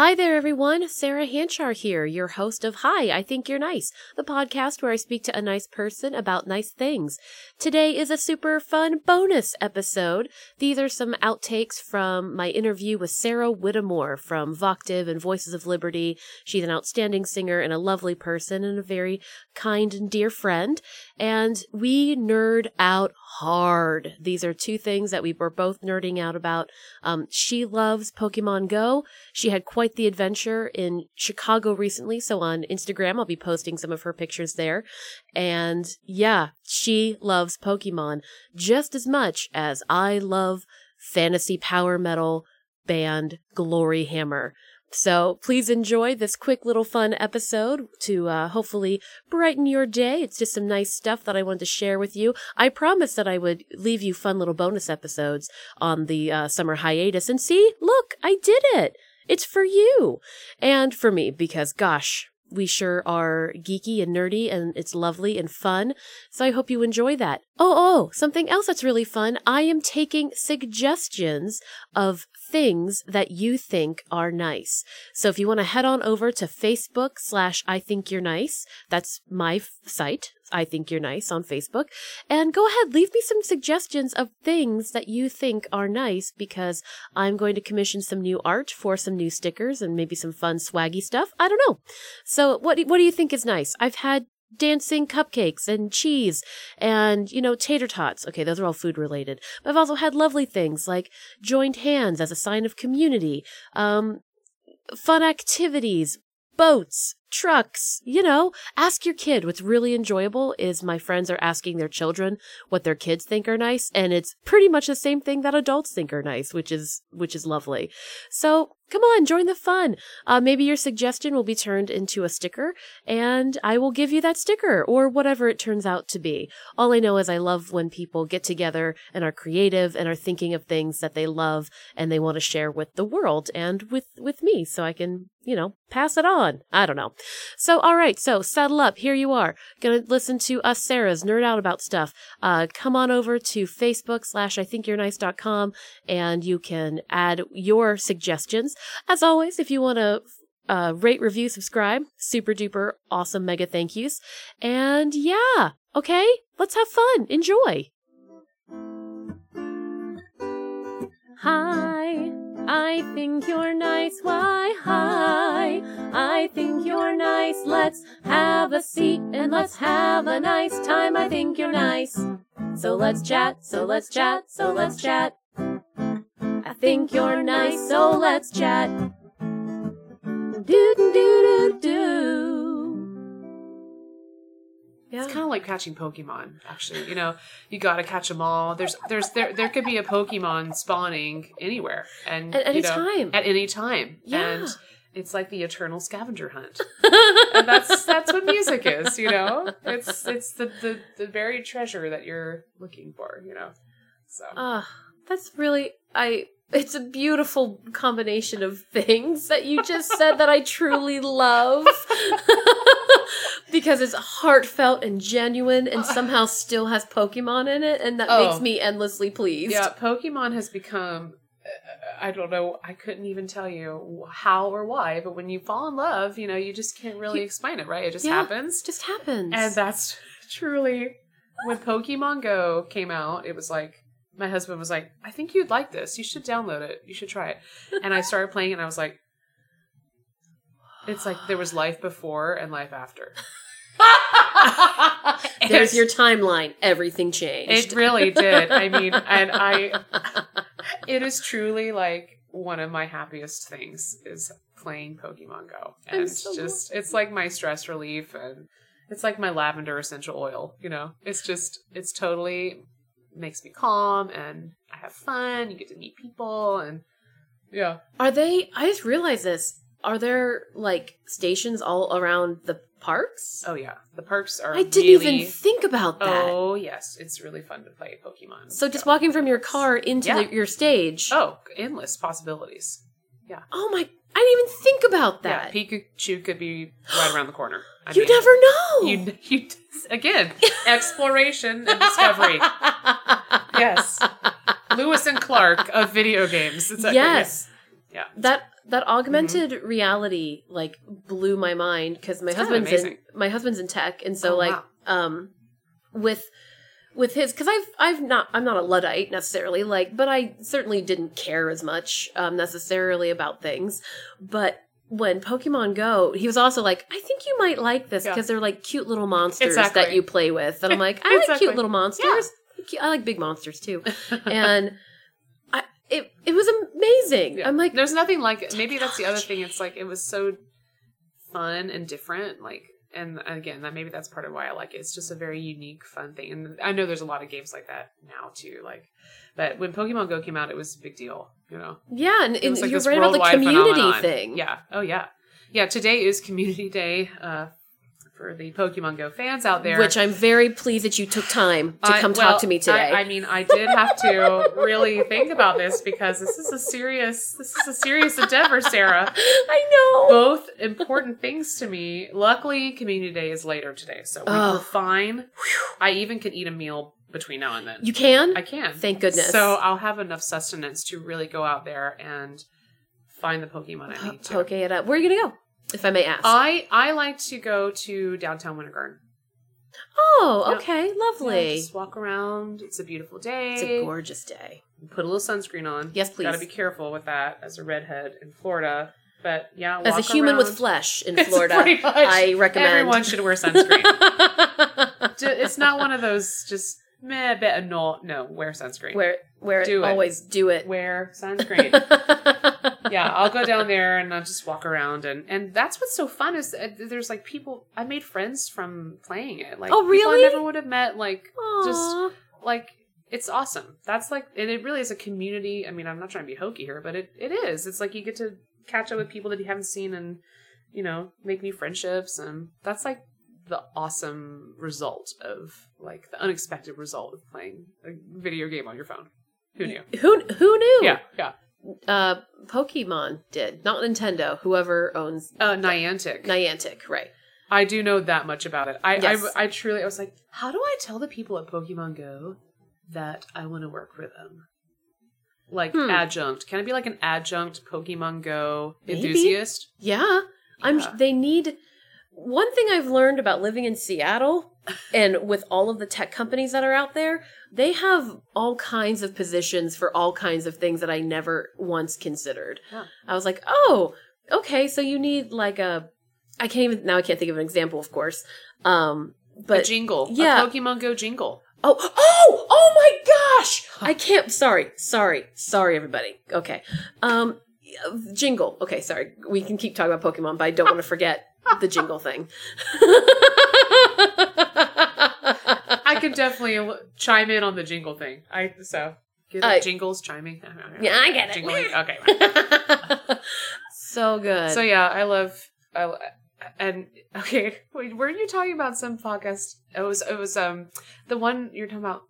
Hi there, everyone. Sarah Hanchar here, your host of Hi, I Think You're Nice, the podcast where I speak to a nice person about nice things. Today is a super fun bonus episode. These are some outtakes from my interview with Sarah Whittemore from Voctave and Voices of Liberty. She's an outstanding singer and a lovely person and a very kind and dear friend. And we nerd out hard. These are two things that we were both nerding out about. Um, she loves Pokemon Go. She had quite the adventure in Chicago recently. So on Instagram, I'll be posting some of her pictures there. And yeah, she loves Pokemon just as much as I love fantasy power metal band Gloryhammer. So please enjoy this quick little fun episode to uh, hopefully brighten your day. It's just some nice stuff that I wanted to share with you. I promised that I would leave you fun little bonus episodes on the uh, summer hiatus. And see, look, I did it. It's for you and for me because gosh, we sure are geeky and nerdy and it's lovely and fun. So I hope you enjoy that. Oh, oh, something else that's really fun. I am taking suggestions of things that you think are nice. So if you want to head on over to Facebook slash I think you're nice, that's my f- site. I think you're nice on Facebook and go ahead, leave me some suggestions of things that you think are nice because I'm going to commission some new art for some new stickers and maybe some fun swaggy stuff. I don't know. So what do, what do you think is nice? I've had dancing cupcakes and cheese and, you know, tater tots. Okay, those are all food related. But I've also had lovely things like joined hands as a sign of community, um, fun activities, boats, trucks, you know, ask your kid. What's really enjoyable is my friends are asking their children what their kids think are nice. And it's pretty much the same thing that adults think are nice, which is, which is lovely. So come on, join the fun. Uh, maybe your suggestion will be turned into a sticker and I will give you that sticker or whatever it turns out to be. All I know is I love when people get together and are creative and are thinking of things that they love and they want to share with the world and with, with me so I can, you know, pass it on. I don't know. So, all right. So settle up. Here you are. Gonna listen to us Sarah's nerd out about stuff. Uh, come on over to Facebook slash I think you're nice.com and you can add your suggestions. As always, if you want to uh, rate, review, subscribe, super duper awesome mega thank yous. And yeah, okay, let's have fun. Enjoy. Hi, I think you're nice. Why, hi, I think you're nice. Let's have a seat and let's have a nice time. I think you're nice. So let's chat, so let's chat, so let's chat. Think you're nice, so let's chat. Yeah. It's kind of like catching Pokemon, actually. You know, you got to catch them all. There's, there's, there, there could be a Pokemon spawning anywhere, and At any you know, time. At any time, Yeah. and it's like the eternal scavenger hunt. and that's that's what music is. You know, it's it's the the the buried treasure that you're looking for. You know, so Ah, that's really I it's a beautiful combination of things that you just said that I truly love. because it's heartfelt and genuine and somehow still has Pokemon in it and that Oh. makes me endlessly pleased. yeah, Pokemon has become. uh, I don't know. I couldn't even tell you how or why, but when you fall in love, you know, you just can't really You- explain it, right? It just Yeah, happens. It just happens. And that's truly when Pokemon Go came out, it was like my husband was like, I think you'd like this. You should download it. You should try it. And I started playing and I was like, it's like there was life before and life after. There's your timeline. Everything changed. It really did. I mean, and I, it is truly like one of my happiest things is playing Pokemon Go. I'm And so just, it's like my stress relief and it's like my lavender essential oil, you know? It's just, it's totally makes me calm and I have fun. You get to meet people and yeah. Are they I just realized this. Are there like stations all around the parks? Oh yeah. The parks are I didn't really, even think about that. Oh yes. It's really fun to play Pokemon. So just walking from your car into Yeah. the, your stage. Oh, endless possibilities. Yeah. Oh my! I didn't even think about that. Yeah, Pikachu could be right around the corner. I you mean, never know. You, you again exploration and discovery. yes, Lewis and Clark of video games. Like- yes, Yeah. that that augmented reality like blew my mind because my It's husband's in my husband's in tech and so Oh, like wow. um with with his because i've i've not i'm not a luddite necessarily like but i certainly didn't care as much um necessarily about things but when pokemon go he was also like i think you might like this Yeah. because they're like cute little monsters Exactly. that you play with and i'm like i like cute little monsters i like big monsters too and I, it it was amazing Yeah. i'm like there's nothing like it. Maybe that's the other thing. It's like it was so fun and different. Like, and again, that maybe that's part of why I like it. It's just a very unique, fun thing. And I know there's a lot of games like that now too. Like, but when Pokemon Go came out, it was a big deal. You know, Yeah, and, it and was like you're this right about the community phenomenon. thing. Yeah. Oh yeah. Yeah. Today is Community Day uh, for the Pokemon Go fans out there. Which I'm very pleased that you took time to I- come well, talk to me today. I, I mean, I did have to really think about this because this is a serious, this is a serious endeavor, Sarah. I know. Both important things to me. Luckily, Community Day is later today, so we- Oh. we're fine. I even can eat a meal between now and then. You can? I can. Thank goodness. So I'll have enough sustenance to really go out there and find the Pokemon I need to. Poke it up. Where are you going to go, if I may ask? I I like to go to downtown Winter Garden. oh, okay. Yeah, Lovely. just walk around. It's a beautiful day. it's a gorgeous day. Put a little sunscreen on. Yes, please. Got to be careful with that as a redhead in Florida. But yeah, As a human with flesh in Florida, I recommend. Everyone should wear sunscreen. It's not one of those just meh, bet no, no, wear sunscreen. Wear, wear Do it. Always do it. Wear sunscreen. yeah, I'll go down there and I'll just walk around and and that's what's so fun is uh, there's like people I made friends from playing it. Like Oh, people really? I never would have met. Like just like it's awesome. That's like and it really is a community. I mean, I'm not trying to be hokey here, but it, it is. It's like you get to catch up with people that you haven't seen and you know make new friendships and that's like the awesome result of like the unexpected result of playing a video game on your phone. Who knew? Who who knew? Yeah, yeah. Uh, Pokemon did, not Nintendo. Whoever owns Uh, Niantic. Niantic, right? I do know that much about it. I, Yes. I, I truly, I was like, how do I tell the people at Pokemon Go that I want to work for them? Like Hmm. adjunct. Can I be like an adjunct Pokemon Go Maybe. enthusiast? Yeah, I'm. They need. One thing I've learned about living in Seattle, and with all of the tech companies that are out there, they have all kinds of positions for all kinds of things that I never once considered. Yeah. I was like, oh, okay, so you need like a. I can't even now. I can't think of an example, of course. Um, a but jingle. yeah. A Pokemon Go jingle. Oh, oh, oh my gosh! I can't. Sorry, sorry, sorry, everybody. Okay. Um, jingle. Okay, sorry. We can keep talking about Pokemon, but I don't want to forget the jingle thing. I can definitely chime in on the jingle thing. I so get Uh, jingles chiming. Yeah, I get it. Jingling. Okay. so good. So yeah, I love. I, and okay, wait, were you talking about some podcast? It was it was um the one you're talking about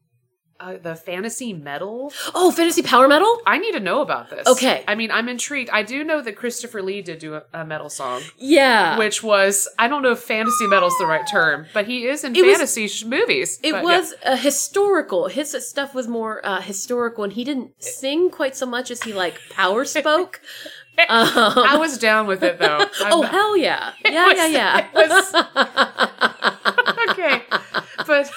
uh, the fantasy metal. oh, fantasy power metal. I need to know about this. Okay. I mean, I'm intrigued. I do know that Christopher Lee did do a, a metal song, Yeah, which was I don't know if fantasy metal's the right term, but he is in It was- fantasy sh- movies. It But, was a historical. His stuff was more uh, historical, and he didn't sing quite so much as he like power spoke. Um. I was down with it though. I'm- oh hell yeah, yeah, was- yeah, it yeah. okay, but yeah,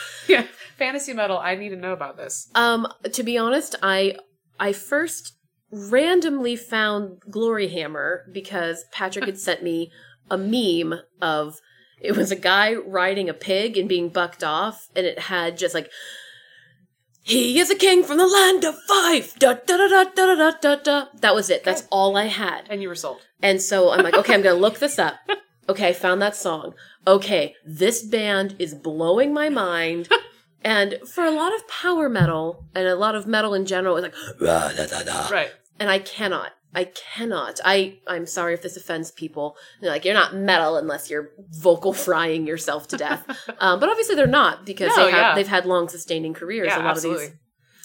fantasy metal. I need to know about this. um, to be honest, I I first randomly found Gloryhammer because Patrick had sent me a meme of it was a guy riding a pig and being bucked off, and it had just like. He is a king from the land of five. Da, da, da, da, da, da, da, da. That was it. That's all I had. And you were sold. And so I'm like, okay, I'm to look this up. Okay, I found that song. Okay, this band is blowing my mind. And for a lot of power metal and a lot of metal in general, it's like, "Rah, da, da, da." Right. and I cannot. I cannot. I, I'm sorry if this offends people. They're like, you're not metal unless you're vocal frying yourself to death. um, but obviously they're not because No, they have, yeah. they've had long sustaining careers. Yeah, a lot of these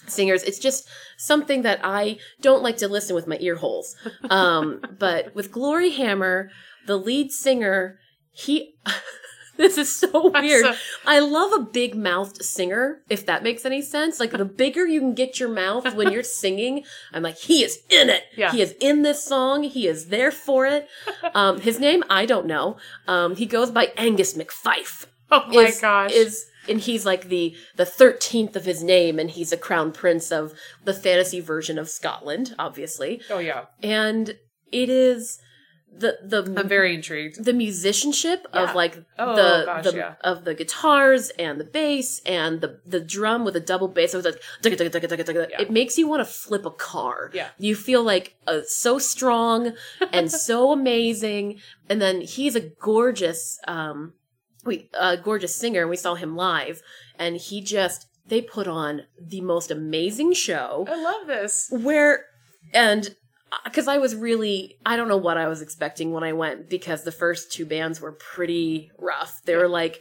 singers. It's just something that I don't like to listen with my ear holes. Um, but with Gloryhammer, the lead singer, he This is so weird. so- I love a big mouthed singer, if that makes any sense. Like the bigger you can get your mouth when you're singing, I'm like, he is in it. Yeah. He is in this song. He is there for it. Um, his name, I don't know. Um, he goes by Angus McFife. Oh my is, gosh. Is and he's like the the thirteenth of his name, and he's a crown prince of the fantasy version of Scotland, obviously. oh yeah. And it is the the I'm very intrigued. the musicianship Yeah. of like Oh, the gosh, the yeah. of the guitars and the bass and the the drum with a double bass. It's like. Yeah. it makes you want to flip a car. Yeah. you feel like uh, so strong and so amazing. And then he's a gorgeous, um, we a gorgeous singer. and We saw him live, and he just they put on the most amazing show I love this. where and Uh, because I was really I don't know what I was expecting when I went because the first two bands were pretty rough. They were like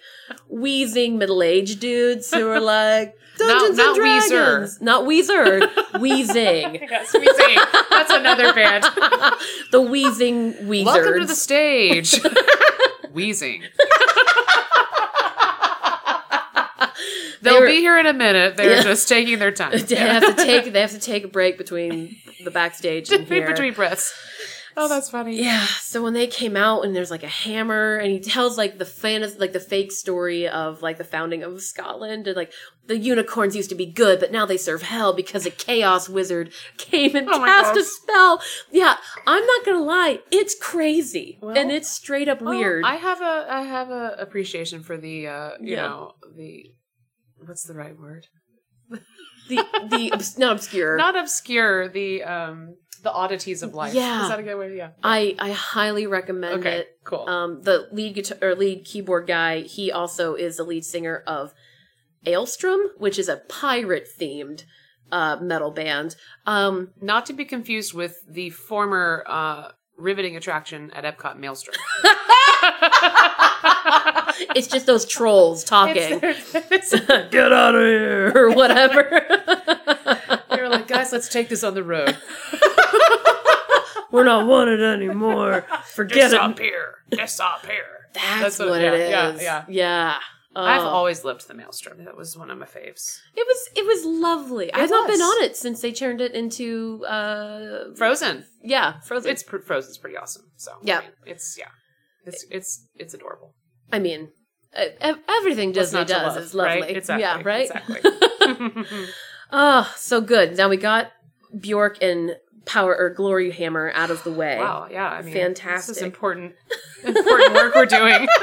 wheezing middle aged dudes who were like Dungeons not and Weezer. Dragons, not Weezer, wheezing. Yes, Wheezing. That's another band. the wheezing Weezers. Welcome to the stage. Wheezing. They'll were- be here in a minute. They're Yeah. just taking their time. they have to take they have to take a break between the backstage and Between breaths. Oh, that's funny. Yeah, so when they came out and there's like a hammer and he tells like the fantasy like the fake story of like the founding of Scotland and like the unicorns used to be good but now they serve hell because a chaos wizard came and Oh cast a spell. Yeah, I'm not going to lie, it's crazy Well, and it's straight up weird. I have a I have a appreciation for the uh you Yeah. know the what's the right word? The the obs- not obscure. Not obscure, the um the oddities of life. Yeah. Is that a good way? Yeah. I I highly recommend okay. it. Cool. Um, the lead guitar or lead keyboard guy, he also is the lead singer of Alestorm, which is a pirate themed uh, metal band. Um, Not to be confused with the former uh riveting attraction at Epcot Maelstrom. it's just those trolls talking. It's- Get out of here or whatever. they were like, guys, let's take this on the road. We're not wanted anymore. Forget it. Disappear. Disappear. That's, That's what, what- it yeah, is. yeah, yeah. I've Oh. always loved the Maelstrom. That was one of my faves. It was it was lovely. I've not been on it since they turned it into uh Frozen. yeah, Frozen. It's pr- Frozen's pretty awesome. So Yeah. I mean, it's yeah, it's it's it's adorable. I mean, ev- Uh, everything Disney does love, is lovely. right? Exactly. Yeah, right. Exactly. Oh, so good. Now we got Bjork and Power or Gloryhammer out of the way. wow. Yeah. I mean, Fantastic. This is important. Important work we're doing.